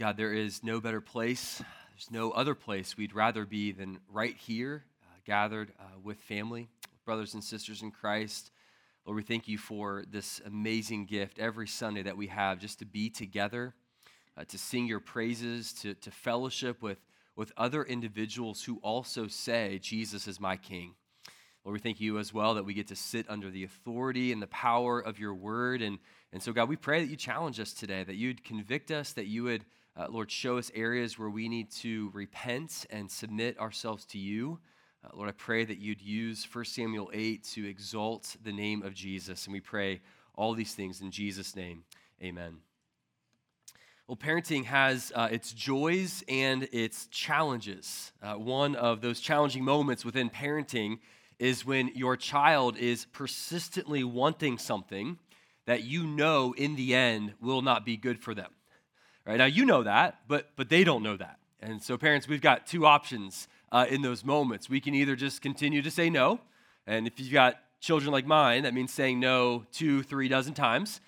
God, there is no better place, there's no other place we'd rather be than right here, uh, gathered uh, with family, brothers and sisters in Christ. Lord, we thank you for this amazing gift every Sunday that we have just to be together, uh, to sing your praises, to, to fellowship with, with other individuals who also say, Jesus is my King. Lord, we thank you as well that we get to sit under the authority and the power of your word. And, and so, God, we pray that you challenge us today, that you'd convict us, that you would, uh, Lord, show us areas where we need to repent and submit ourselves to you. Uh, Lord, I pray that you'd use 1 Samuel 8 to exalt the name of Jesus. And we pray all these things in Jesus' name. Amen. Well, parenting has uh, its joys and its challenges. Uh, one of those challenging moments within parenting is when your child is persistently wanting something that you know in the end will not be good for them. Right now, you know that, but but they don't know that. And so, parents, we've got two options uh, in those moments. We can either just continue to say no, and if you've got children like mine, that means saying no two, three dozen times.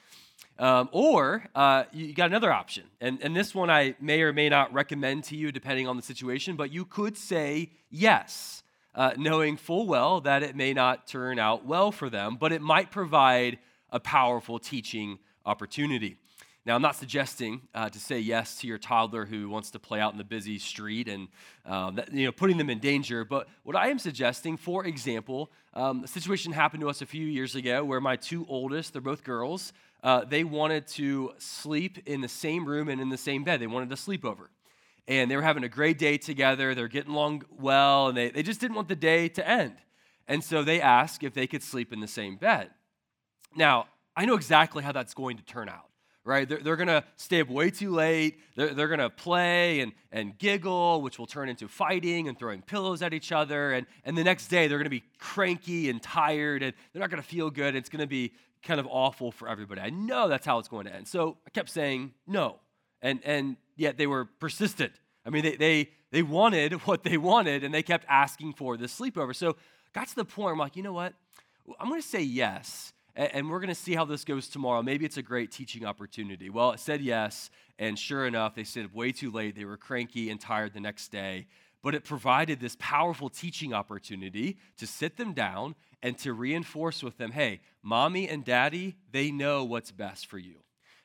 Um, or uh, you got another option. And, and this one I may or may not recommend to you depending on the situation, but you could say yes uh, knowing full well that it may not turn out well for them, but it might provide a powerful teaching opportunity. Now, I'm not suggesting uh, to say yes to your toddler who wants to play out in the busy street and um, that, you know putting them in danger. But what I am suggesting, for example, um, a situation happened to us a few years ago where my two oldest, they're both girls, uh, they wanted to sleep in the same room and in the same bed. They wanted to sleep over and they were having a great day together. They're getting along well, and they, they just didn't want the day to end. And so they asked if they could sleep in the same bed. Now, I know exactly how that's going to turn out, right? They're, they're going to stay up way too late. They're, they're going to play and, and giggle, which will turn into fighting and throwing pillows at each other. And, and the next day, they're going to be cranky and tired, and they're not going to feel good. It's going to be kind of awful for everybody. I know that's how it's going to end. So I kept saying no. And, and yet they were persistent. I mean, they, they, they wanted what they wanted and they kept asking for this sleepover. So got to the point I'm like, you know what? I'm going to say yes, and we're going to see how this goes tomorrow. Maybe it's a great teaching opportunity. Well, it said yes, and sure enough, they stayed up way too late. They were cranky and tired the next day. But it provided this powerful teaching opportunity to sit them down and to reinforce with them hey, mommy and daddy, they know what's best for you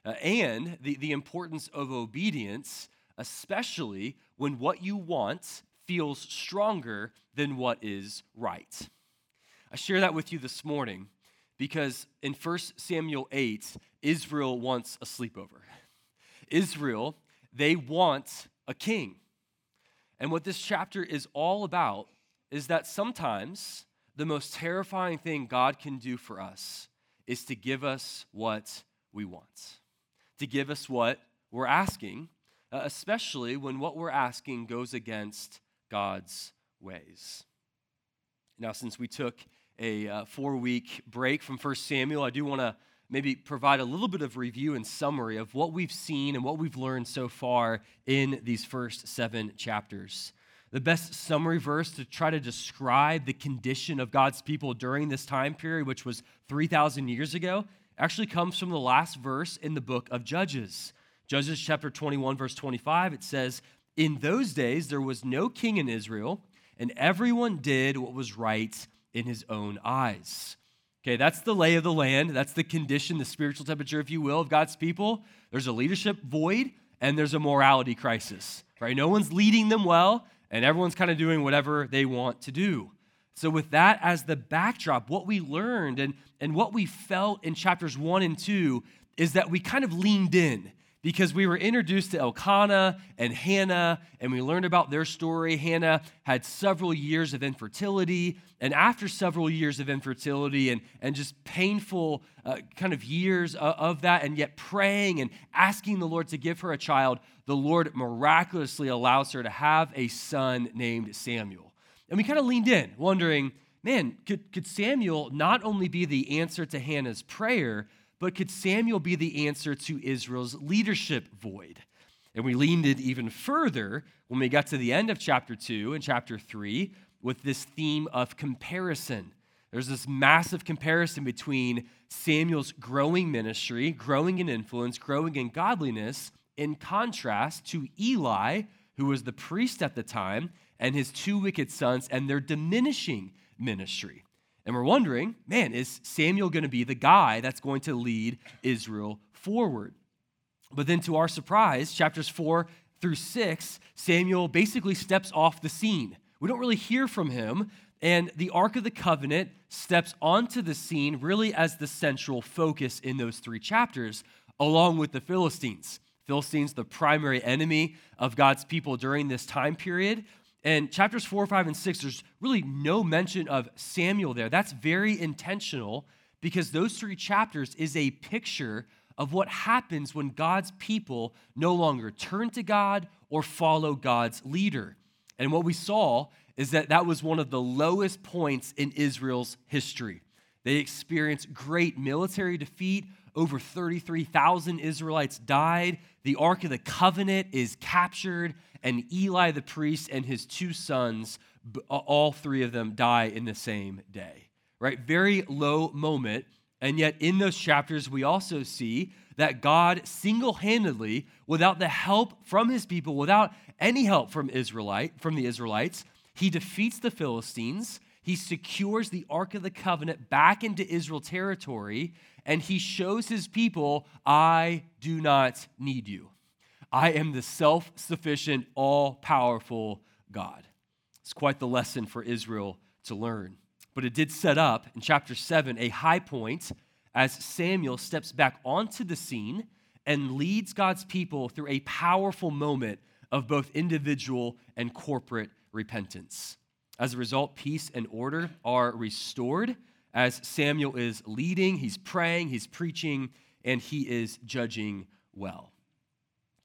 uh, and the, the importance of obedience, especially when what you want feels stronger than what is right. I share that with you this morning because in 1 Samuel 8, Israel wants a sleepover. Israel, they want a king. And what this chapter is all about is that sometimes the most terrifying thing God can do for us is to give us what we want to give us what we're asking, uh, especially when what we're asking goes against God's ways. Now, since we took a uh, four week break from 1 Samuel, I do want to maybe provide a little bit of review and summary of what we've seen and what we've learned so far in these first seven chapters. The best summary verse to try to describe the condition of God's people during this time period, which was 3,000 years ago, actually comes from the last verse in the book of Judges. Judges chapter 21, verse 25, it says, In those days there was no king in Israel, and everyone did what was right in his own eyes. Okay, that's the lay of the land. That's the condition, the spiritual temperature, if you will, of God's people. There's a leadership void and there's a morality crisis, right? No one's leading them well, and everyone's kind of doing whatever they want to do. So, with that as the backdrop, what we learned and, and what we felt in chapters one and two is that we kind of leaned in because we were introduced to Elkanah and Hannah, and we learned about their story. Hannah had several years of infertility, and after several years of infertility and, and just painful uh, kind of years of, of that, and yet praying and asking the Lord to give her a child, the Lord miraculously allows her to have a son named Samuel. And we kind of leaned in, wondering, man, could, could Samuel not only be the answer to Hannah's prayer, but could Samuel be the answer to Israel's leadership void? And we leaned it even further when we got to the end of chapter 2 and chapter 3 with this theme of comparison. There's this massive comparison between Samuel's growing ministry, growing in influence, growing in godliness, in contrast to Eli, who was the priest at the time, and his two wicked sons and their diminishing ministry. And we're wondering, man, is Samuel going to be the guy that's going to lead Israel forward? But then, to our surprise, chapters four through six, Samuel basically steps off the scene. We don't really hear from him, and the Ark of the Covenant steps onto the scene really as the central focus in those three chapters, along with the Philistines. Philistines, the primary enemy of God's people during this time period. And chapters four, five, and six, there's really no mention of Samuel there. That's very intentional because those three chapters is a picture of what happens when God's people no longer turn to God or follow God's leader. And what we saw is that that was one of the lowest points in Israel's history. They experienced great military defeat. Over 33,000 Israelites died. The Ark of the Covenant is captured, and Eli the priest and his two sons, all three of them, die in the same day. Right? Very low moment. And yet, in those chapters, we also see that God single handedly, without the help from his people, without any help from, Israelite, from the Israelites, he defeats the Philistines. He secures the Ark of the Covenant back into Israel territory, and he shows his people, I do not need you. I am the self sufficient, all powerful God. It's quite the lesson for Israel to learn. But it did set up in chapter 7 a high point as Samuel steps back onto the scene and leads God's people through a powerful moment of both individual and corporate repentance. As a result, peace and order are restored as Samuel is leading, he's praying, he's preaching, and he is judging well.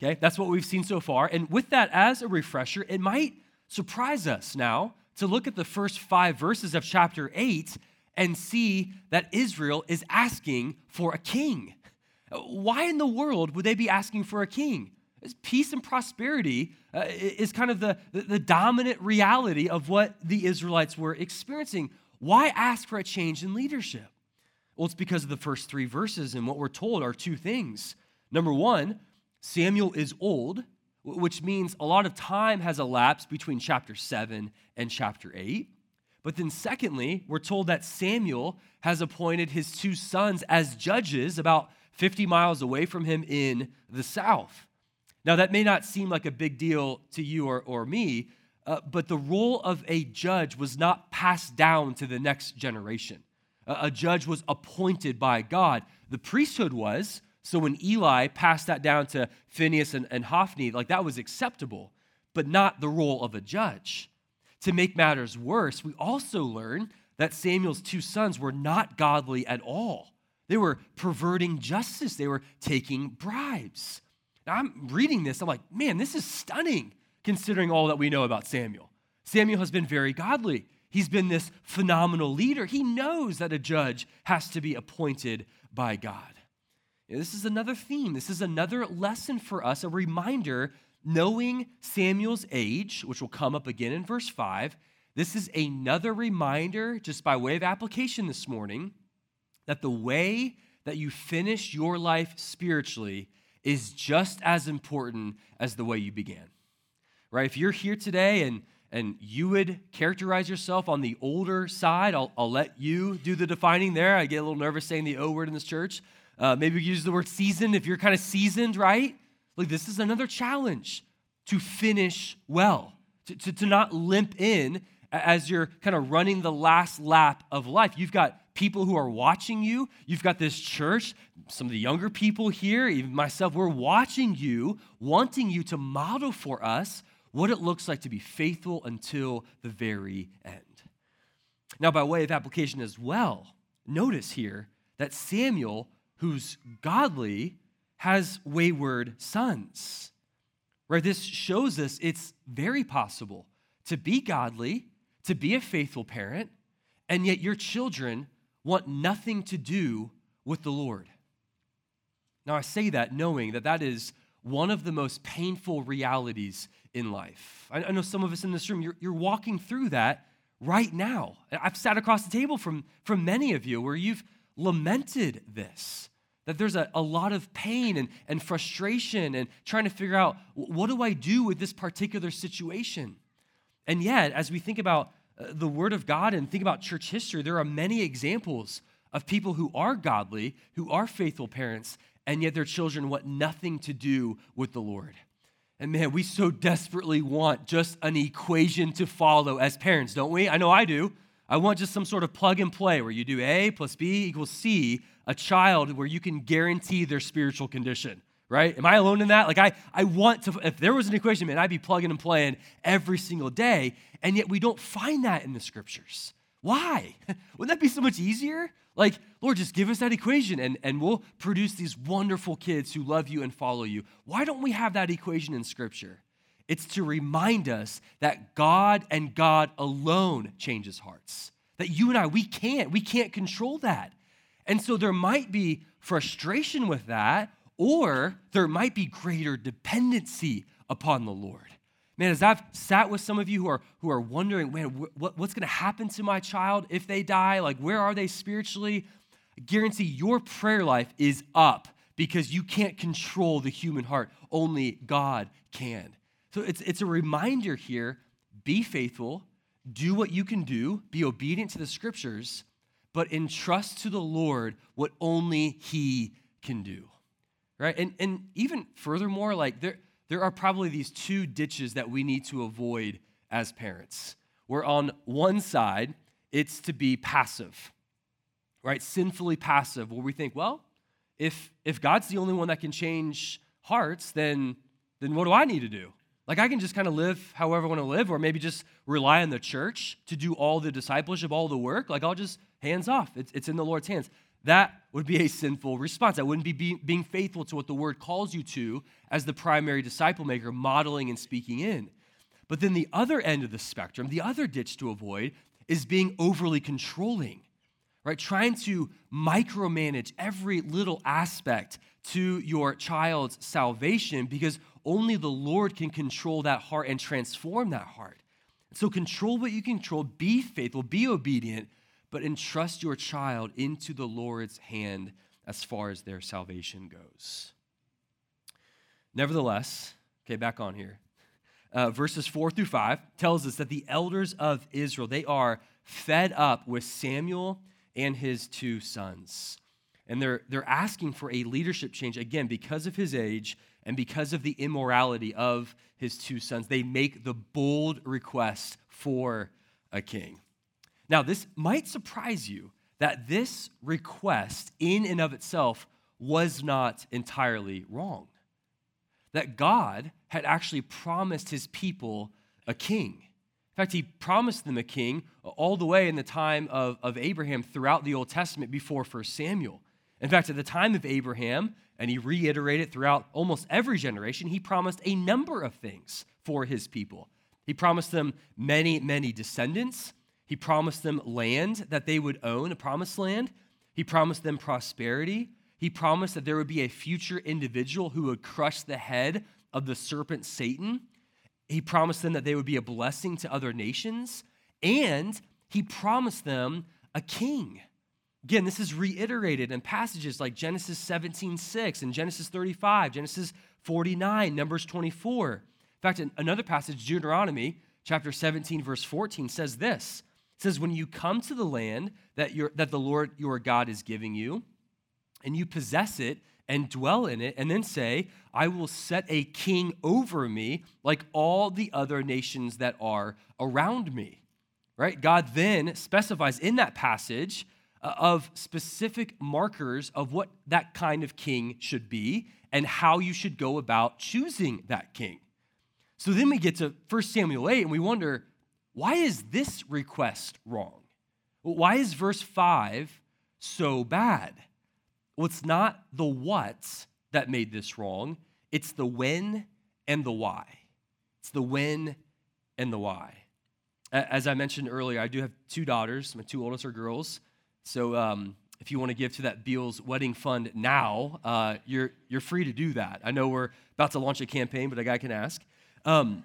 Okay, that's what we've seen so far. And with that as a refresher, it might surprise us now to look at the first five verses of chapter 8 and see that Israel is asking for a king. Why in the world would they be asking for a king? Peace and prosperity uh, is kind of the, the, the dominant reality of what the Israelites were experiencing. Why ask for a change in leadership? Well, it's because of the first three verses, and what we're told are two things. Number one, Samuel is old, which means a lot of time has elapsed between chapter 7 and chapter 8. But then, secondly, we're told that Samuel has appointed his two sons as judges about 50 miles away from him in the south. Now, that may not seem like a big deal to you or, or me, uh, but the role of a judge was not passed down to the next generation. Uh, a judge was appointed by God. The priesthood was, so when Eli passed that down to Phineas and, and Hophni, like that was acceptable, but not the role of a judge. To make matters worse, we also learn that Samuel's two sons were not godly at all. They were perverting justice, they were taking bribes. Now, I'm reading this, I'm like, man, this is stunning considering all that we know about Samuel. Samuel has been very godly. He's been this phenomenal leader. He knows that a judge has to be appointed by God. This is another theme. This is another lesson for us, a reminder knowing Samuel's age, which will come up again in verse 5, this is another reminder, just by way of application this morning, that the way that you finish your life spiritually is just as important as the way you began. Right? If you're here today and and you would characterize yourself on the older side, I'll, I'll let you do the defining there. I get a little nervous saying the O word in this church. Uh, maybe we use the word seasoned if you're kind of seasoned, right? Like this is another challenge to finish well, to, to, to not limp in as you're kind of running the last lap of life. You've got people who are watching you. You've got this church, some of the younger people here, even myself, we're watching you, wanting you to model for us what it looks like to be faithful until the very end. Now, by way of application as well, notice here that Samuel, who's godly, has wayward sons. Right? This shows us it's very possible to be godly, to be a faithful parent, and yet your children want nothing to do with the Lord. Now, I say that knowing that that is one of the most painful realities in life. I know some of us in this room, you're, you're walking through that right now. I've sat across the table from, from many of you where you've lamented this that there's a, a lot of pain and, and frustration and trying to figure out what do I do with this particular situation? And yet, as we think about uh, the Word of God and think about church history, there are many examples of people who are godly, who are faithful parents, and yet their children want nothing to do with the Lord. And man, we so desperately want just an equation to follow as parents, don't we? I know I do. I want just some sort of plug and play where you do A plus B equals C, a child where you can guarantee their spiritual condition, right? Am I alone in that? Like, I, I want to, if there was an equation, man, I'd be plugging and playing every single day. And yet we don't find that in the scriptures. Why? Wouldn't that be so much easier? Like, Lord, just give us that equation and, and we'll produce these wonderful kids who love you and follow you. Why don't we have that equation in Scripture? It's to remind us that God and God alone changes hearts. That you and I, we can't, we can't control that. And so there might be frustration with that, or there might be greater dependency upon the Lord. Man, as I've sat with some of you who are, who are wondering, man, what, what's going to happen to my child if they die? Like, where are they spiritually? I guarantee your prayer life is up because you can't control the human heart. Only God can. So it's, it's a reminder here be faithful, do what you can do, be obedient to the scriptures, but entrust to the Lord what only He can do. Right? And, and even furthermore, like there, there are probably these two ditches that we need to avoid as parents. Where on one side, it's to be passive, right? Sinfully passive, where we think, well, if, if God's the only one that can change hearts, then, then what do I need to do? Like I can just kind of live however I want to live, or maybe just rely on the church to do all the discipleship, all the work. Like I'll just hands off. It's, it's in the Lord's hands. That would be a sinful response. That wouldn't be, be being faithful to what the word calls you to as the primary disciple maker, modeling and speaking in. But then the other end of the spectrum, the other ditch to avoid, is being overly controlling, right? Trying to micromanage every little aspect to your child's salvation because only the Lord can control that heart and transform that heart. So control what you control, be faithful, be obedient, but entrust your child into the Lord's hand as far as their salvation goes. Nevertheless, okay, back on here. Uh, verses 4 through 5 tells us that the elders of Israel, they are fed up with Samuel and his two sons. And they're, they're asking for a leadership change, again, because of his age and because of the immorality of his two sons. They make the bold request for a king. Now, this might surprise you that this request, in and of itself, was not entirely wrong. That God had actually promised his people a king. In fact, he promised them a king all the way in the time of, of Abraham throughout the Old Testament before 1 Samuel. In fact, at the time of Abraham, and he reiterated throughout almost every generation, he promised a number of things for his people. He promised them many, many descendants. He promised them land that they would own, a promised land. He promised them prosperity. He promised that there would be a future individual who would crush the head of the serpent Satan. He promised them that they would be a blessing to other nations. And he promised them a king Again, this is reiterated in passages like Genesis 17, 6 and Genesis 35, Genesis 49, Numbers 24. In fact, another passage, Deuteronomy chapter 17, verse 14, says this. Says, When you come to the land that, that the Lord your God is giving you, and you possess it and dwell in it, and then say, I will set a king over me like all the other nations that are around me. Right? God then specifies in that passage uh, of specific markers of what that kind of king should be and how you should go about choosing that king. So then we get to 1 Samuel 8 and we wonder why is this request wrong? Why is verse 5 so bad? Well, it's not the what that made this wrong, it's the when and the why. It's the when and the why. As I mentioned earlier, I do have two daughters. My two oldest are girls. So um, if you want to give to that Beals Wedding Fund now, uh, you're, you're free to do that. I know we're about to launch a campaign, but a guy can ask. Um,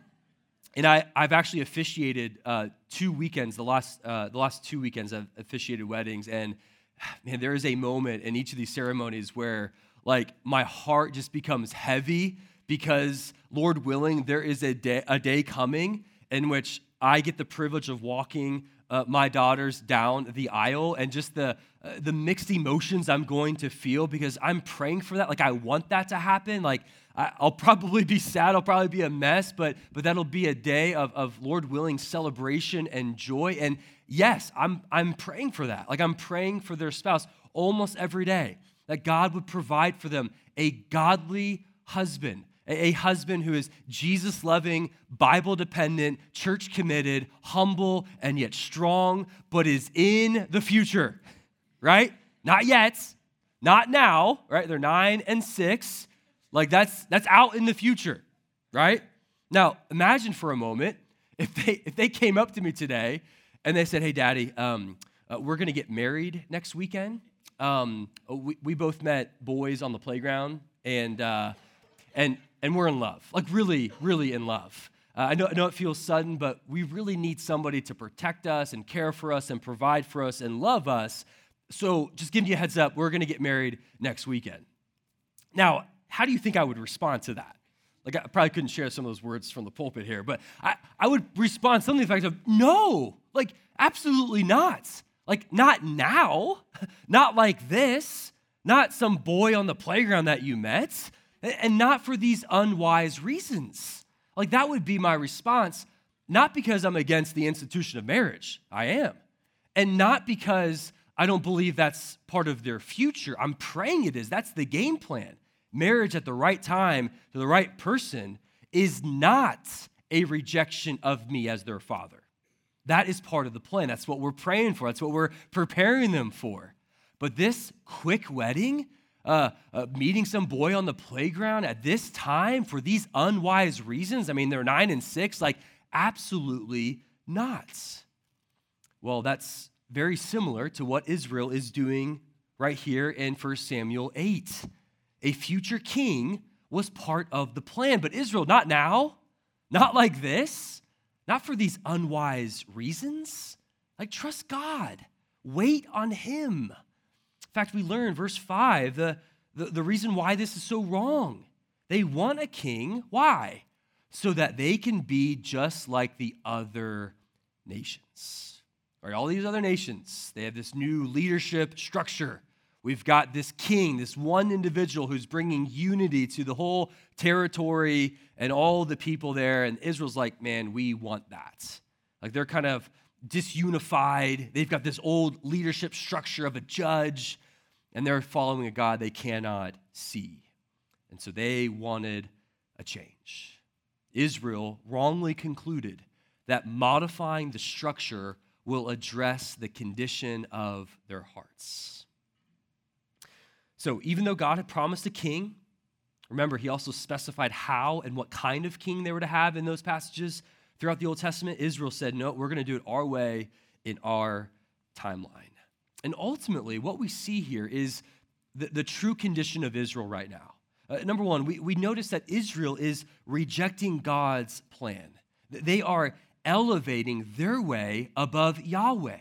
and I, I've actually officiated uh, two weekends, the last, uh, the last two weekends I've officiated weddings. And man, there is a moment in each of these ceremonies where like my heart just becomes heavy because Lord willing, there is a day, a day coming in which I get the privilege of walking uh, my daughters down the aisle and just the uh, the mixed emotions I'm going to feel because I'm praying for that. Like I want that to happen. Like I, will probably be sad. I'll probably be a mess, but but that'll be a day of, of Lord willing celebration and joy. And yes, I'm I'm praying for that. Like I'm praying for their spouse almost every day that God would provide for them a godly husband a husband who is Jesus loving, Bible dependent, church committed, humble, and yet strong, but is in the future, right? Not yet, not now, right? They're nine and six. Like that's that's out in the future, right? Now imagine for a moment if they if they came up to me today and they said, "Hey, Daddy, um, uh, we're gonna get married next weekend. Um, we, we both met boys on the playground, and uh, and and we're in love, like really, really in love. Uh, I, know, I know it feels sudden, but we really need somebody to protect us and care for us and provide for us and love us. So, just giving you a heads up, we're going to get married next weekend. Now, how do you think I would respond to that? Like, I probably couldn't share some of those words from the pulpit here, but I, I would respond something to the fact of, no, like, absolutely not. Like, not now, not like this, not some boy on the playground that you met and not for these unwise reasons. Like that would be my response, not because I'm against the institution of marriage, I am, and not because I don't believe that's part of their future. I'm praying it is. That's the game plan. Marriage at the right time to the right person is not a rejection of me as their father. That is part of the plan. That's what we're praying for. That's what we're preparing them for. But this quick wedding, uh, uh, meeting some boy on the playground at this time for these unwise reasons? I mean, they're nine and six. Like, absolutely not. Well, that's very similar to what Israel is doing right here in 1 Samuel 8. A future king was part of the plan, but Israel, not now, not like this, not for these unwise reasons. Like, trust God, wait on Him In fact, we learn, verse 5, the, the, the reason why this is so wrong. They want a king. Why? So that they can be just like the other nations. All right, all these other nations, they have this new leadership structure. We've got this king, this one individual who's bringing unity to the whole territory and all the people there. And Israel's like, man, we want that. Like they're kind of disunified. They've got this old leadership structure of a judge and they're following a God they cannot see. And so they wanted a change. Israel wrongly concluded that modifying the structure will address the condition of their hearts. So, even though God had promised a king, remember, he also specified how and what kind of king they were to have in those passages throughout the Old Testament. Israel said, No, we're going to do it our way in our timeline. And ultimately, what we see here is the, the true condition of Israel right now. Uh, number one, we, we notice that Israel is rejecting God's plan. They are elevating their way above Yahweh.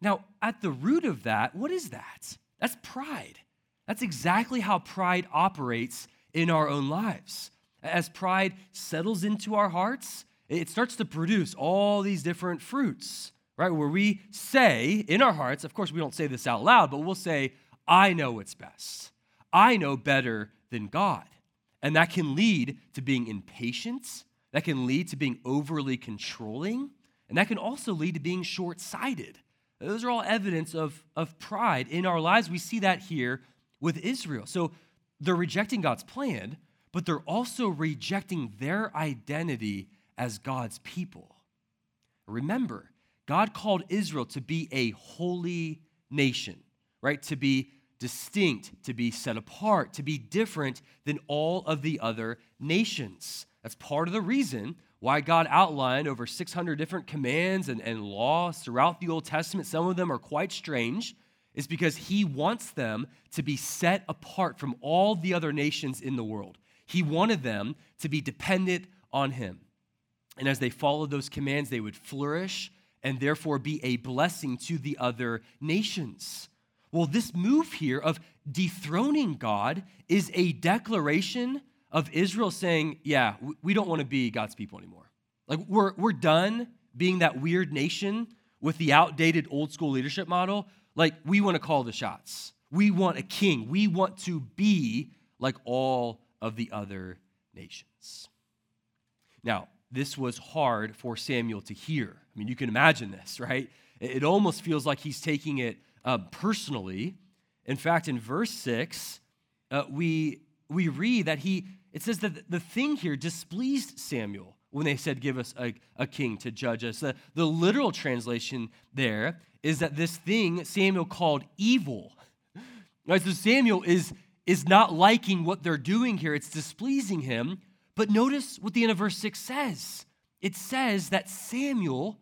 Now, at the root of that, what is that? That's pride. That's exactly how pride operates in our own lives. As pride settles into our hearts, it starts to produce all these different fruits right? Where we say in our hearts, of course, we don't say this out loud, but we'll say, I know what's best. I know better than God. And that can lead to being impatient. That can lead to being overly controlling. And that can also lead to being short sighted. Those are all evidence of, of pride in our lives. We see that here with Israel. So they're rejecting God's plan, but they're also rejecting their identity as God's people. Remember, God called Israel to be a holy nation, right? To be distinct, to be set apart, to be different than all of the other nations. That's part of the reason why God outlined over 600 different commands and, and laws throughout the Old Testament. Some of them are quite strange, is because He wants them to be set apart from all the other nations in the world. He wanted them to be dependent on Him. And as they followed those commands, they would flourish and therefore be a blessing to the other nations. Well, this move here of dethroning God is a declaration of Israel saying, Yeah, we don't want to be God's people anymore. Like, we're, we're done being that weird nation with the outdated old school leadership model. Like, we want to call the shots. We want a king. We want to be like all of the other nations. Now, this was hard for Samuel to hear. I mean, you can imagine this, right? It almost feels like he's taking it uh, personally. In fact, in verse 6, uh, we, we read that he, it says that the thing here displeased Samuel when they said, Give us a, a king to judge us. The, the literal translation there is that this thing Samuel called evil. Right, so Samuel is, is not liking what they're doing here, it's displeasing him. But notice what the end of verse 6 says it says that Samuel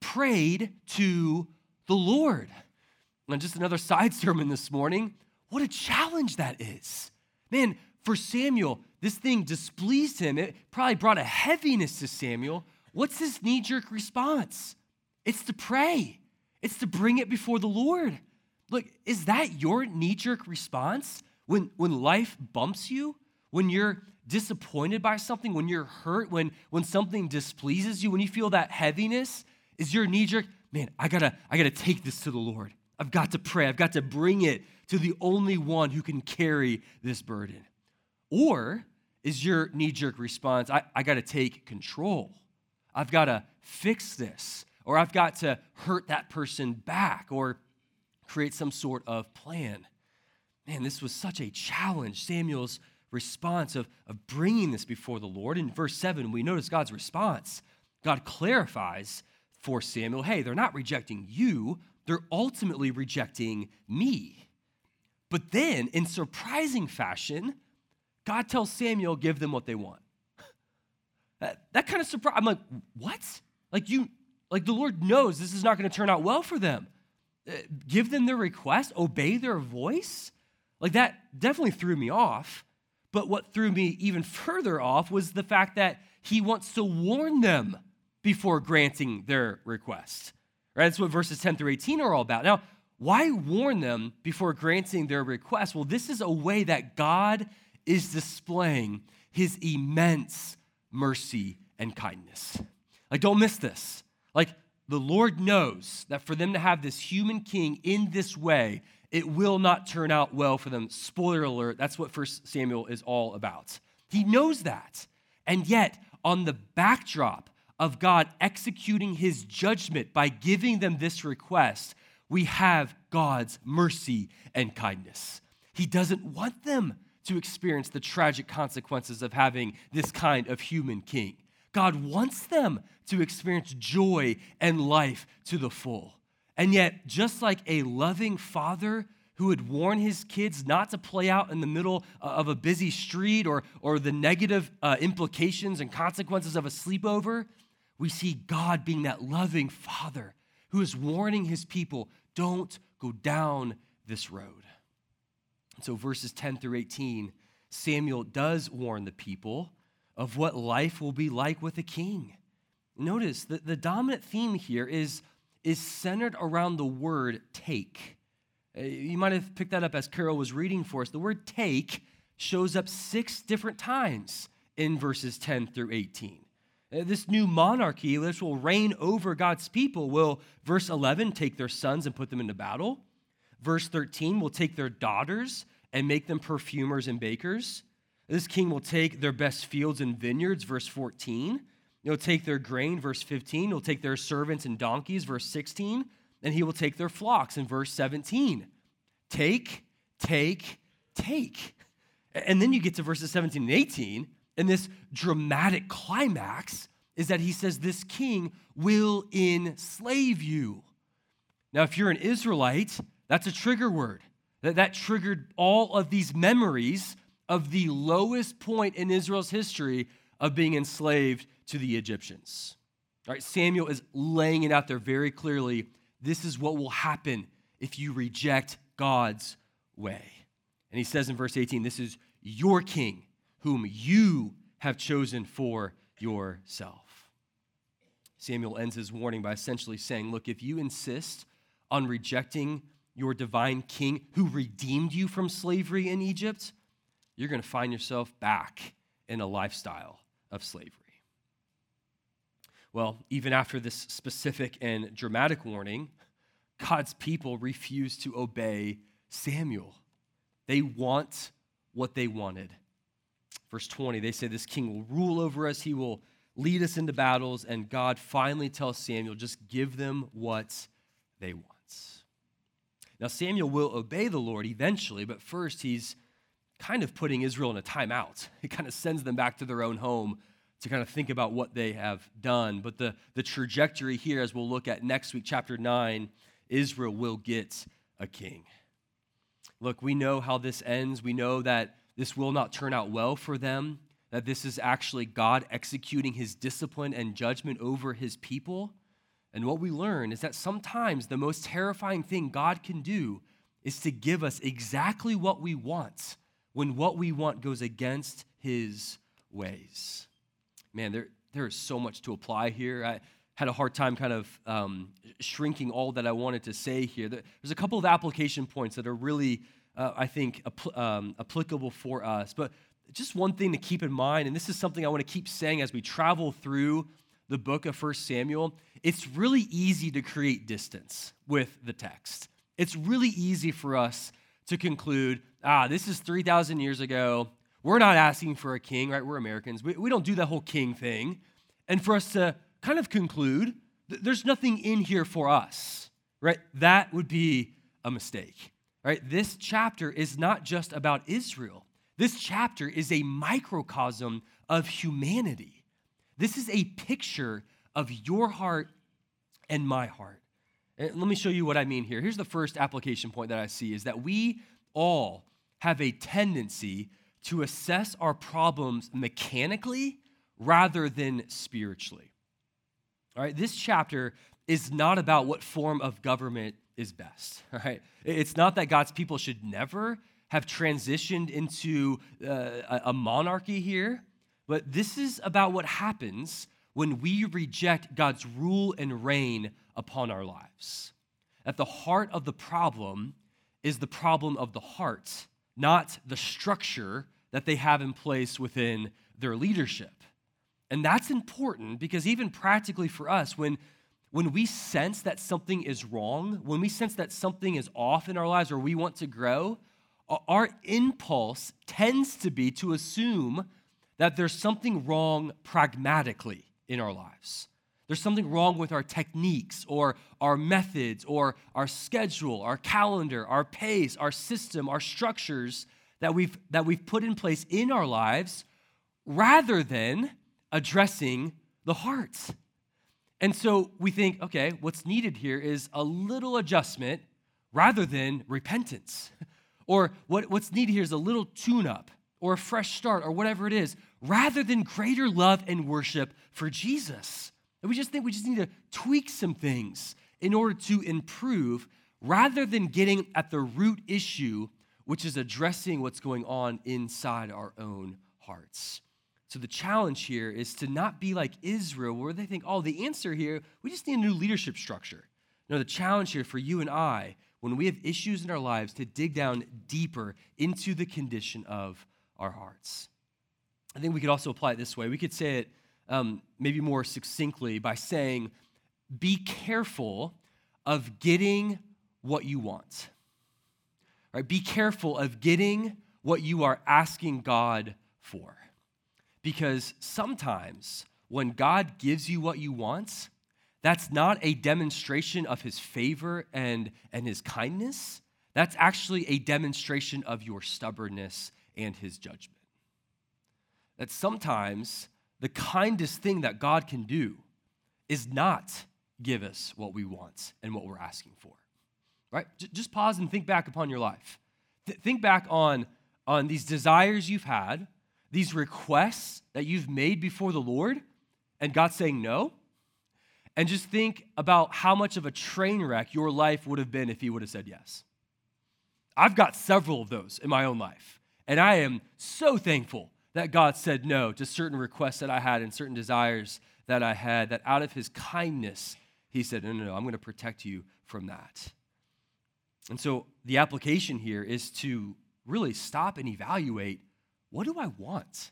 prayed to the Lord. And just another side sermon this morning. What a challenge that is. Man, for Samuel, this thing displeased him. It probably brought a heaviness to Samuel. What's his knee jerk response? It's to pray, it's to bring it before the Lord. Look, is that your knee jerk response when, when life bumps you? When you're disappointed by something, when you're hurt, when, when something displeases you, when you feel that heaviness? Is your knee jerk, man, I gotta, I gotta take this to the Lord. I've got to pray. I've got to bring it to the only one who can carry this burden. Or is your knee jerk response, I, I got to take control? I've got to fix this, or I've got to hurt that person back, or create some sort of plan. Man, this was such a challenge. Samuel's response of, of bringing this before the Lord. In verse 7, we notice God's response. God clarifies for Samuel hey, they're not rejecting you, they're ultimately rejecting me. But then, in surprising fashion, God tells Samuel, give them what they want. that, that kind of surprise. I'm like, what? Like you, like the Lord knows this is not going to turn out well for them. Uh, give them their request, obey their voice. Like that definitely threw me off. But what threw me even further off was the fact that he wants to warn them before granting their request. Right? That's what verses 10 through 18 are all about. Now, why warn them before granting their request? Well, this is a way that God is displaying his immense mercy and kindness. Like, don't miss this. Like, the Lord knows that for them to have this human king in this way, it will not turn out well for them. Spoiler alert, that's what First Samuel is all about. He knows that. And yet, on the backdrop of God executing his judgment by giving them this request, we have God's mercy and kindness. He doesn't want them to experience the tragic consequences of having this kind of human king. God wants them to experience joy and life to the full. And yet, just like a loving father who would warn his kids not to play out in the middle of a busy street or, or the negative uh, implications and consequences of a sleepover, we see God being that loving father who is warning his people don't go down this road. So, verses 10 through 18, Samuel does warn the people of what life will be like with a king. Notice that the dominant theme here is, is centered around the word take. Uh, you might have picked that up as Carol was reading for us. The word take shows up six different times in verses 10 through 18. Uh, this new monarchy, which will reign over God's people, will, verse 11, take their sons and put them into battle. Verse 13 will take their daughters and make them perfumers and bakers. This king will take their best fields and vineyards, verse 14. He'll take their grain, verse 15. He'll take their servants and donkeys, verse 16. And he will take their flocks, in verse 17. Take, take, take. And then you get to verses 17 and 18, and this dramatic climax is that he says, This king will enslave you. Now, if you're an Israelite, that's a trigger word. That, that triggered all of these memories of the lowest point in Israel's history of being enslaved to the Egyptians. All right, Samuel is laying it out there very clearly. This is what will happen if you reject God's way. And he says in verse 18, This is your king whom you have chosen for yourself. Samuel ends his warning by essentially saying, Look, if you insist on rejecting your divine king who redeemed you from slavery in Egypt, you're going to find yourself back in a lifestyle of slavery. Well, even after this specific and dramatic warning, God's people refuse to obey Samuel. They want what they wanted. Verse 20, they say, This king will rule over us, he will lead us into battles. And God finally tells Samuel, Just give them what they want. Now, Samuel will obey the Lord eventually, but first he's kind of putting Israel in a timeout. He kind of sends them back to their own home to kind of think about what they have done. But the, the trajectory here, as we'll look at next week, chapter 9, Israel will get a king. Look, we know how this ends. We know that this will not turn out well for them, that this is actually God executing his discipline and judgment over his people. And what we learn is that sometimes the most terrifying thing God can do is to give us exactly what we want when what we want goes against his ways. Man, there, there is so much to apply here. I had a hard time kind of um, shrinking all that I wanted to say here. There's a couple of application points that are really, uh, I think, apl- um, applicable for us. But just one thing to keep in mind, and this is something I want to keep saying as we travel through the book of First Samuel, it's really easy to create distance with the text. It's really easy for us to conclude, ah, this is 3,000 years ago. We're not asking for a king, right? We're Americans. We, we don't do the whole king thing. And for us to kind of conclude, there's nothing in here for us, right? That would be a mistake, right? This chapter is not just about Israel. This chapter is a microcosm of humanity. This is a picture of your heart and my heart. And let me show you what I mean here. Here's the first application point that I see is that we all have a tendency to assess our problems mechanically rather than spiritually. All right, this chapter is not about what form of government is best. All right, it's not that God's people should never have transitioned into uh, a monarchy here, but this is about what happens when we reject God's rule and reign upon our lives. At the heart of the problem is the problem of the heart, not the structure that they have in place within their leadership. And that's important because even practically for us, when, when we sense that something is wrong, when we sense that something is off in our lives or we want to grow, our impulse tends to be to assume that there's something wrong pragmatically in our lives. There's something wrong with our techniques or our methods or our schedule, our calendar, our pace, our system, our structures that we've, that we've put in place in our lives rather than addressing the heart. And so we think, okay, what's needed here is a little adjustment rather than repentance. Or what, what's needed here is a little tune up or a fresh start or whatever it is, rather than greater love and worship for Jesus. And we just think we just need to tweak some things in order to improve rather than getting at the root issue, which is addressing what's going on inside our own hearts. So the challenge here is to not be like Israel, where they think, oh, the answer here, we just need a new leadership structure. No, the challenge here for you and I, when we have issues in our lives, to dig down deeper into the condition of our hearts. I think we could also apply it this way. We could say it um, maybe more succinctly by saying, be careful of getting what you want. Right? Be careful of getting what you are asking God for. Because sometimes when God gives you what you want, that's not a demonstration of his favor and, and his kindness. That's actually a demonstration of your stubbornness and his judgment. That sometimes the kindest thing that God can do is not give us what we want and what we're asking for. Right? J- just pause and think back upon your life. Th- think back on, on these desires you've had, these requests that you've made before the Lord, and God saying no. And just think about how much of a train wreck your life would have been if He would have said yes. I've got several of those in my own life, and I am so thankful that God said no to certain requests that I had and certain desires that I had, that out of his kindness, he said, No, no, no, I'm going to protect you from that. And so the application here is to really stop and evaluate what do I want?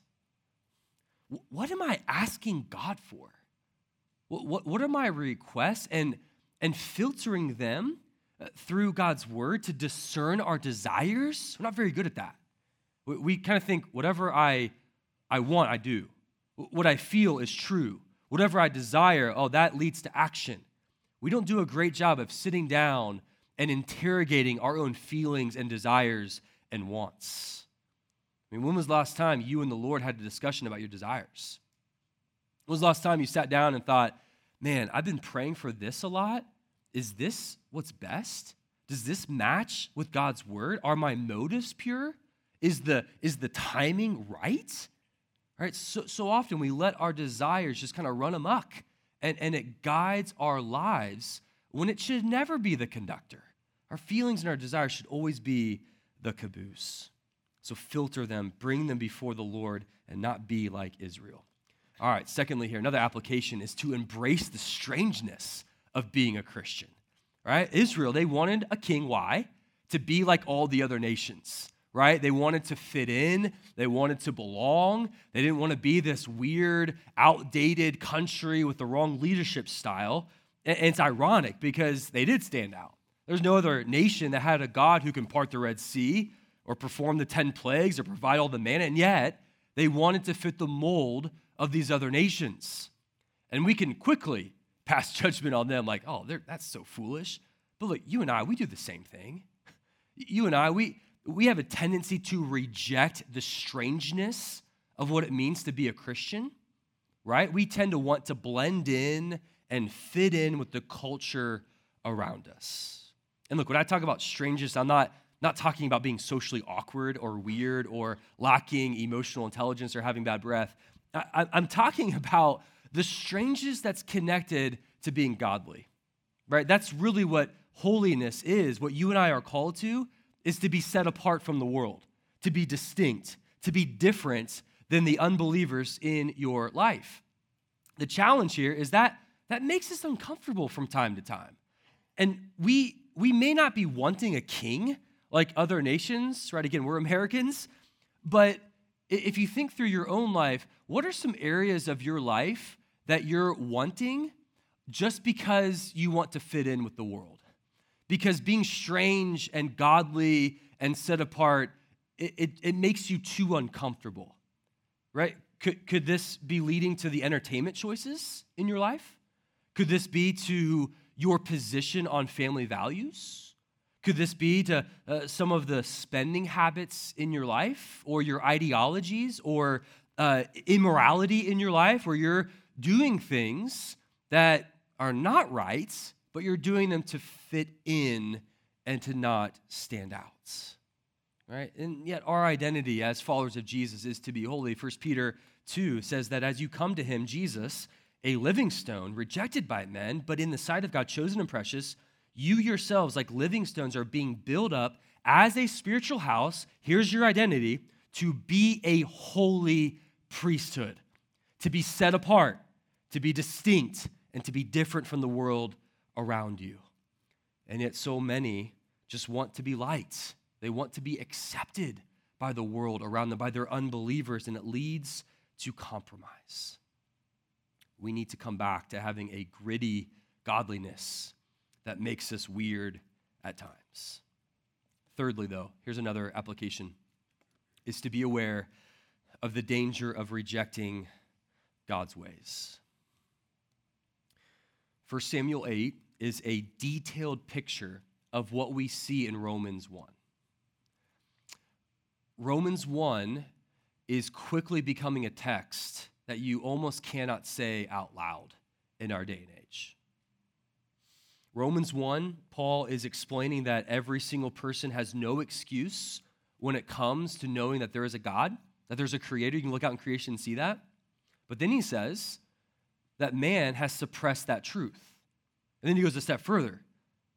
What am I asking God for? What, what, what are my requests? And, and filtering them uh, through God's word to discern our desires. We're not very good at that. We, we kind of think whatever I, I want, I do. What I feel is true. Whatever I desire, oh, that leads to action. We don't do a great job of sitting down and interrogating our own feelings and desires and wants. I mean, when was the last time you and the Lord had a discussion about your desires? When was the last time you sat down and thought, man, I've been praying for this a lot? Is this what's best? Does this match with God's word? Are my motives pure? Is the, is the timing right? Right? So, so often we let our desires just kind of run amok and, and it guides our lives when it should never be the conductor. Our feelings and our desires should always be the caboose. So filter them, bring them before the Lord, and not be like Israel. All right, secondly, here, another application is to embrace the strangeness of being a Christian. Right? Israel, they wanted a king. Why? To be like all the other nations right? They wanted to fit in, they wanted to belong. They didn't want to be this weird, outdated country with the wrong leadership style. And it's ironic because they did stand out. There's no other nation that had a God who can part the Red Sea or perform the 10 plagues or provide all the manna, and yet they wanted to fit the mold of these other nations. And we can quickly pass judgment on them like, oh, that's so foolish. But look, you and I, we do the same thing. You and I, we, we have a tendency to reject the strangeness of what it means to be a Christian, right? We tend to want to blend in and fit in with the culture around us. And look, when I talk about strangeness, I'm not, not talking about being socially awkward or weird or lacking emotional intelligence or having bad breath. I, I'm talking about the strangeness that's connected to being godly, right? That's really what holiness is, what you and I are called to is to be set apart from the world, to be distinct, to be different than the unbelievers in your life. The challenge here is that that makes us uncomfortable from time to time. And we we may not be wanting a king like other nations, right? Again, we're Americans, but if you think through your own life, what are some areas of your life that you're wanting just because you want to fit in with the world? Because being strange and godly and set apart, it, it, it makes you too uncomfortable, right? Could, could this be leading to the entertainment choices in your life? Could this be to your position on family values? Could this be to uh, some of the spending habits in your life or your ideologies or uh, immorality in your life where you're doing things that are not right but you're doing them to fit in and to not stand out. Right? And yet our identity as followers of Jesus is to be holy. 1 Peter 2 says that as you come to him, Jesus, a living stone, rejected by men, but in the sight of God chosen and precious, you yourselves, like living stones, are being built up as a spiritual house. Here's your identity to be a holy priesthood, to be set apart, to be distinct, and to be different from the world around you. And yet, so many just want to be lights. They want to be accepted by the world around them, by their unbelievers, and it leads to compromise. We need to come back to having a gritty godliness that makes us weird at times. Thirdly, though, here's another application is to be aware of the danger of rejecting God's ways. 1 Samuel 8 is a detailed picture of what we see in Romans 1. Romans 1 is quickly becoming a text that you almost cannot say out loud in our day and age. Romans 1, Paul is explaining that every single person has no excuse when it comes to knowing that there is a God, that there's a creator. You can look out in creation and see that. But then he says that man has suppressed that truth. And then he goes a step further.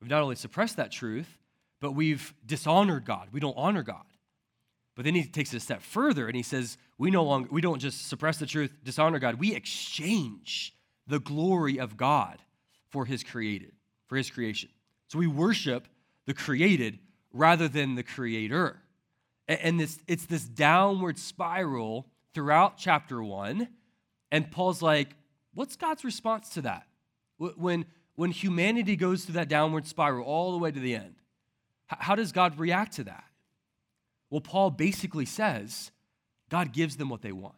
We've not only suppressed that truth, but we've dishonored God. We don't honor God. But then he takes it a step further and he says, we no longer we don't just suppress the truth, dishonor God. We exchange the glory of God for his created, for his creation. So we worship the created rather than the creator. And this, it's this downward spiral throughout chapter one. And Paul's like, what's God's response to that? When, when humanity goes through that downward spiral all the way to the end, how does God react to that? Well, Paul basically says God gives them what they want.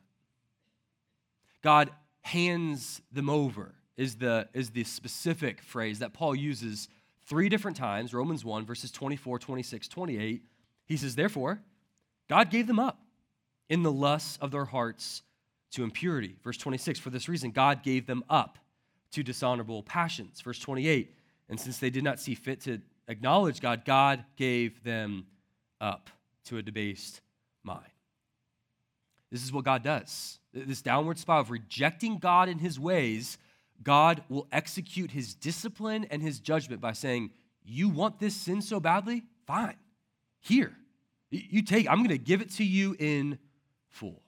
God hands them over, is the, is the specific phrase that Paul uses three different times Romans 1, verses 24, 26, 28. He says, Therefore, God gave them up in the lusts of their hearts to impurity. Verse 26, for this reason, God gave them up to dishonorable passions. Verse 28, and since they did not see fit to acknowledge God, God gave them up to a debased mind. This is what God does. This downward spiral of rejecting God and his ways, God will execute his discipline and his judgment by saying, You want this sin so badly? Fine. Here. You take, I'm going to give it to you in full.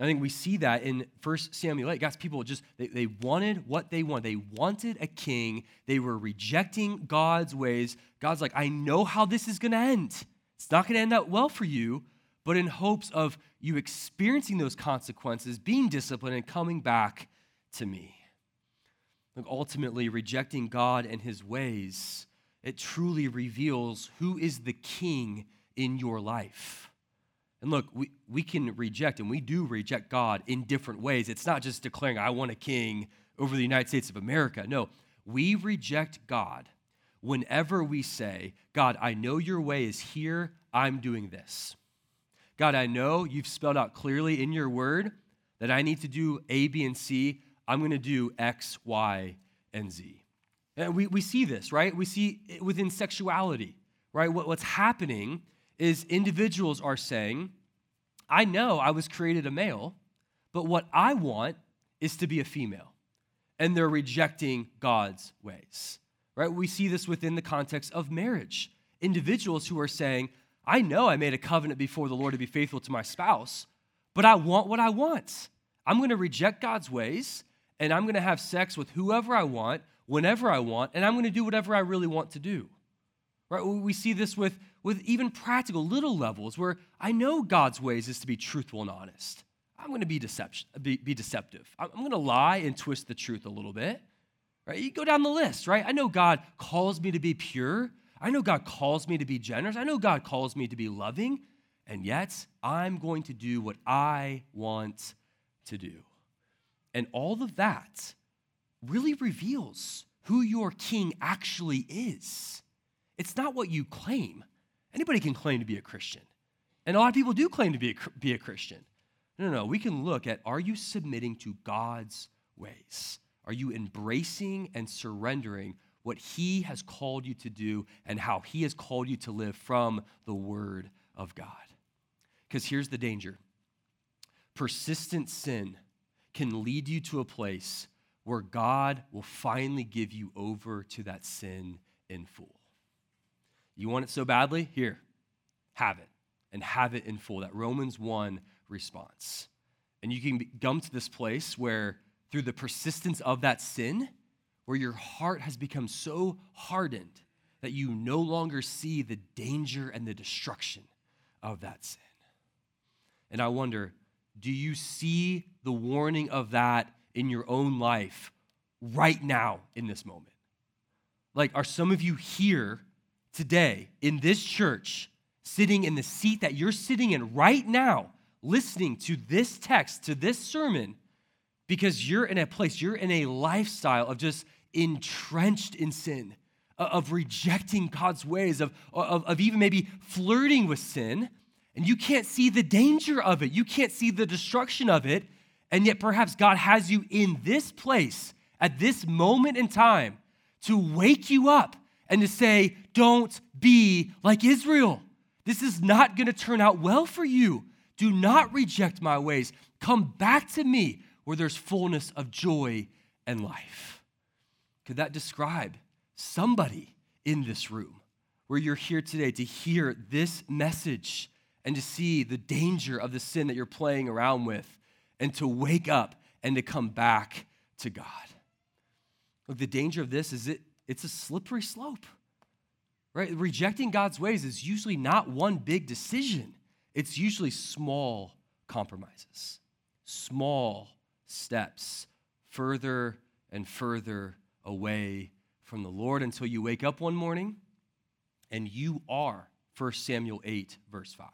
I think we see that in 1 Samuel 8. Guys, people just, they, they wanted what they wanted. They wanted a king. They were rejecting God's ways. God's like, I know how this is going to end. It's not going to end out well for you, but in hopes of you experiencing those consequences, being disciplined, and coming back to me. Like ultimately, rejecting God and his ways, it truly reveals who is the king in your life. And look, we, we can reject, and we do reject God in different ways. It's not just declaring, I want a king over the United States of America. No, we reject God whenever we say, God, I know your way is here, I'm doing this. God, I know you've spelled out clearly in your word that I need to do A, B, and C. I'm going to do X, Y, and Z. And we, we see this, right? We see within sexuality, right? What, what's happening is individuals are saying, I know I was created a male, but what I want is to be a female. And they're rejecting God's ways. Right? We see this within the context of marriage. Individuals who are saying, I know I made a covenant before the Lord to be faithful to my spouse, but I want what I want. I'm going to reject God's ways and I'm going to have sex with whoever I want, whenever I want, and I'm going to do whatever I really want to do. Right? We see this with, with even practical little levels where I know God's ways is to be truthful and honest. I'm going to be, deception, be, be deceptive. I'm going to lie and twist the truth a little bit. Right? You go down the list, right? I know God calls me to be pure. I know God calls me to be generous. I know God calls me to be loving. And yet, I'm going to do what I want to do. And all of that really reveals who your king actually is. It's not what you claim. Anybody can claim to be a Christian. And a lot of people do claim to be a, be a Christian. No, no, no. We can look at are you submitting to God's ways? Are you embracing and surrendering what He has called you to do and how He has called you to live from the Word of God? Because here's the danger persistent sin can lead you to a place where God will finally give you over to that sin in full. You want it so badly? Here, have it, and have it in full. That Romans 1 response. And you can come to this place where, through the persistence of that sin, where your heart has become so hardened that you no longer see the danger and the destruction of that sin. And I wonder, do you see the warning of that in your own life right now in this moment? Like, are some of you here today in this church, sitting in the seat that you're sitting in right now, listening to this text, to this sermon, because you're in a place, you're in a lifestyle of just entrenched in sin, of rejecting God's ways, of, of, of even maybe flirting with sin, and you can't see the danger of it. You can't see the destruction of it. And yet, perhaps God has you in this place at this moment in time to wake you up and to say, don't be like Israel. This is not going to turn out well for you. Do not reject my ways. Come back to me where there's fullness of joy and life. Could that describe somebody in this room where you're here today to hear this message and to see the danger of the sin that you're playing around with and to wake up and to come back to God? Look, the danger of this is it, it's a slippery slope. Right? Rejecting God's ways is usually not one big decision, it's usually small compromises, small steps further and further away from the Lord until you wake up one morning and you are 1 Samuel 8, verse 5.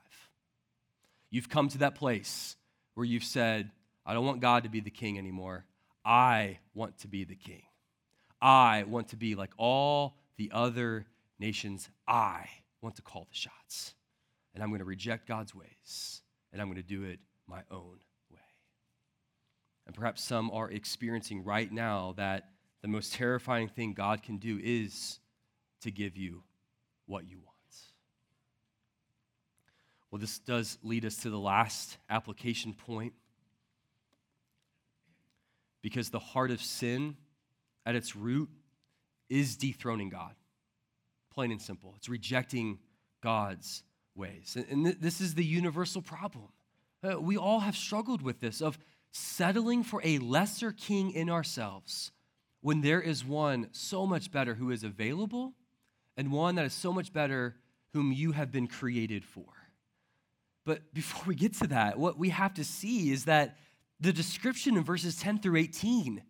You've come to that place where you've said, I don't want God to be the king anymore. I want to be the king. I want to be like all the other nations. I want to call the shots. And I'm going to reject God's ways, and I'm going to do it my own way. And perhaps some are experiencing right now that the most terrifying thing God can do is to give you what you want. Well, this does lead us to the last application point. Because the heart of sin at its root is dethroning God. Plain and simple. It's rejecting God's ways. And, this is the universal problem. Uh, we all have struggled with this of settling for a lesser king in ourselves when there is one so much better who is available and one that is so much better whom you have been created for. But before we get to that, what we have to see is that the description in verses 10 through 18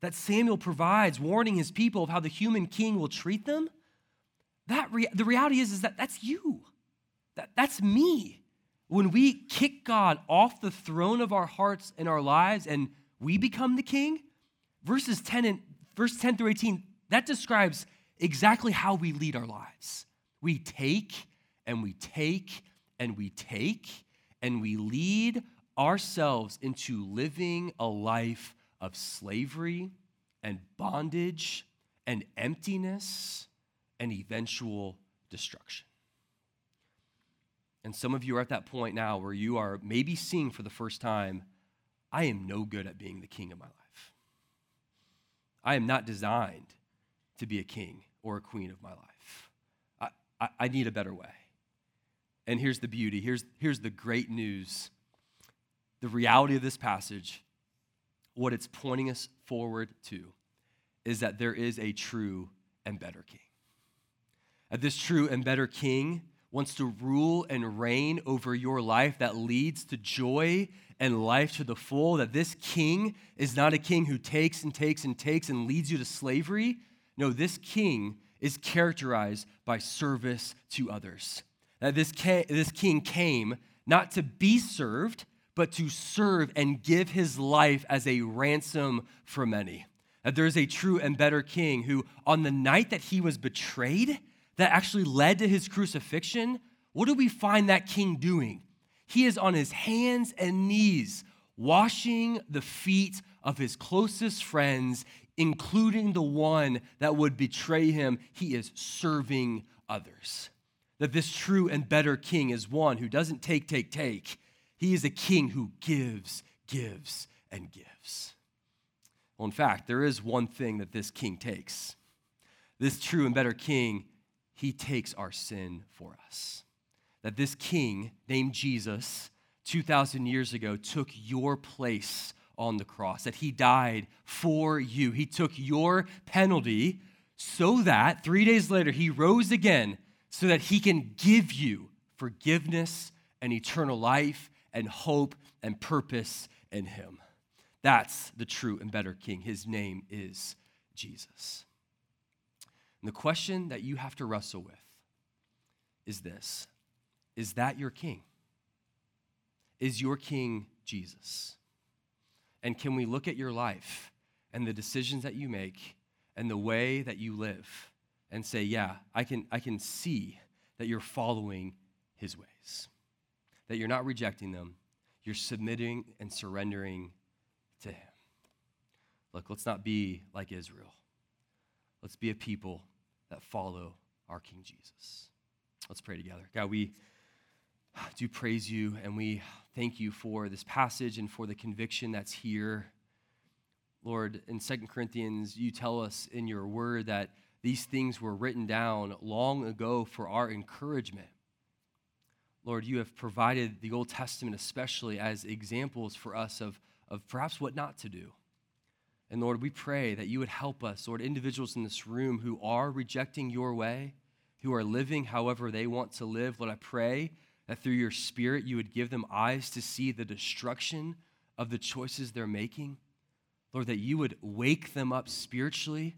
that Samuel provides, warning his people of how the human king will treat them, that the reality is, is that that's you. That, that's me. When we kick God off the throne of our hearts and our lives and we become the king, verses 10 and verse 10 through 18, that describes exactly how we lead our lives. We take and we take and we take and we lead ourselves into living a life of slavery and bondage and emptiness and eventual destruction. And some of you are at that point now where you are maybe seeing for the first time, I am no good at being the king of my life. I am not designed to be a king or a queen of my life. I, I, I need a better way. And here's the beauty here's, here's the great news. The reality of this passage, what it's pointing us forward to, is that there is a true and better king. That this true and better king wants to rule and reign over your life that leads to joy and life to the full. That this king is not a king who takes and takes and takes and leads you to slavery. No, this king is characterized by service to others that this, this king came not to be served, but to serve and give his life as a ransom for many. That there is a true and better king who, on the night that he was betrayed, that actually led to his crucifixion, what do we find that king doing? He is on his hands and knees, washing the feet of his closest friends, including the one that would betray him. He is serving others that this true and better king is one who doesn't take, take, take. He is a king who gives, gives, and gives. Well, in fact, there is one thing that this king takes. This true and better king, he takes our sin for us. That this king, named Jesus, 2,000 years ago, took your place on the cross, that he died for you. He took your penalty so that three days later he rose again so that he can give you forgiveness and eternal life and hope and purpose in him. That's the true and better king. His name is Jesus. And the question that you have to wrestle with is this Is that your king? Is your king Jesus? And can we look at your life and the decisions that you make and the way that you live? and say, Yeah, I can, I can see that you're following his ways, that you're not rejecting them, you're submitting and surrendering to him. Look, let's not be like Israel. Let's be a people that follow our King Jesus. Let's pray together. God, we do praise you and we thank you for this passage and for the conviction that's here. Lord, in Second Corinthians, you tell us in your word that these things were written down long ago for our encouragement. Lord, you have provided the Old Testament, especially as examples for us of, of perhaps what not to do. And Lord, we pray that you would help us, Lord, individuals in this room who are rejecting your way, who are living however they want to live. Lord, I pray that through your Spirit you would give them eyes to see the destruction of the choices they're making. Lord, that you would wake them up spiritually.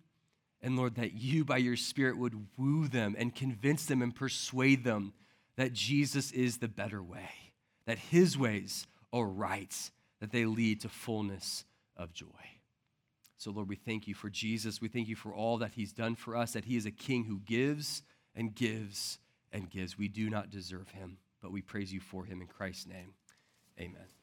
And Lord, that you by your Spirit would woo them and convince them and persuade them that Jesus is the better way, that his ways are right, that they lead to fullness of joy. So, Lord, we thank you for Jesus. We thank you for all that he's done for us, that he is a king who gives and gives and gives. We do not deserve him, but we praise you for him in Christ's name. Amen.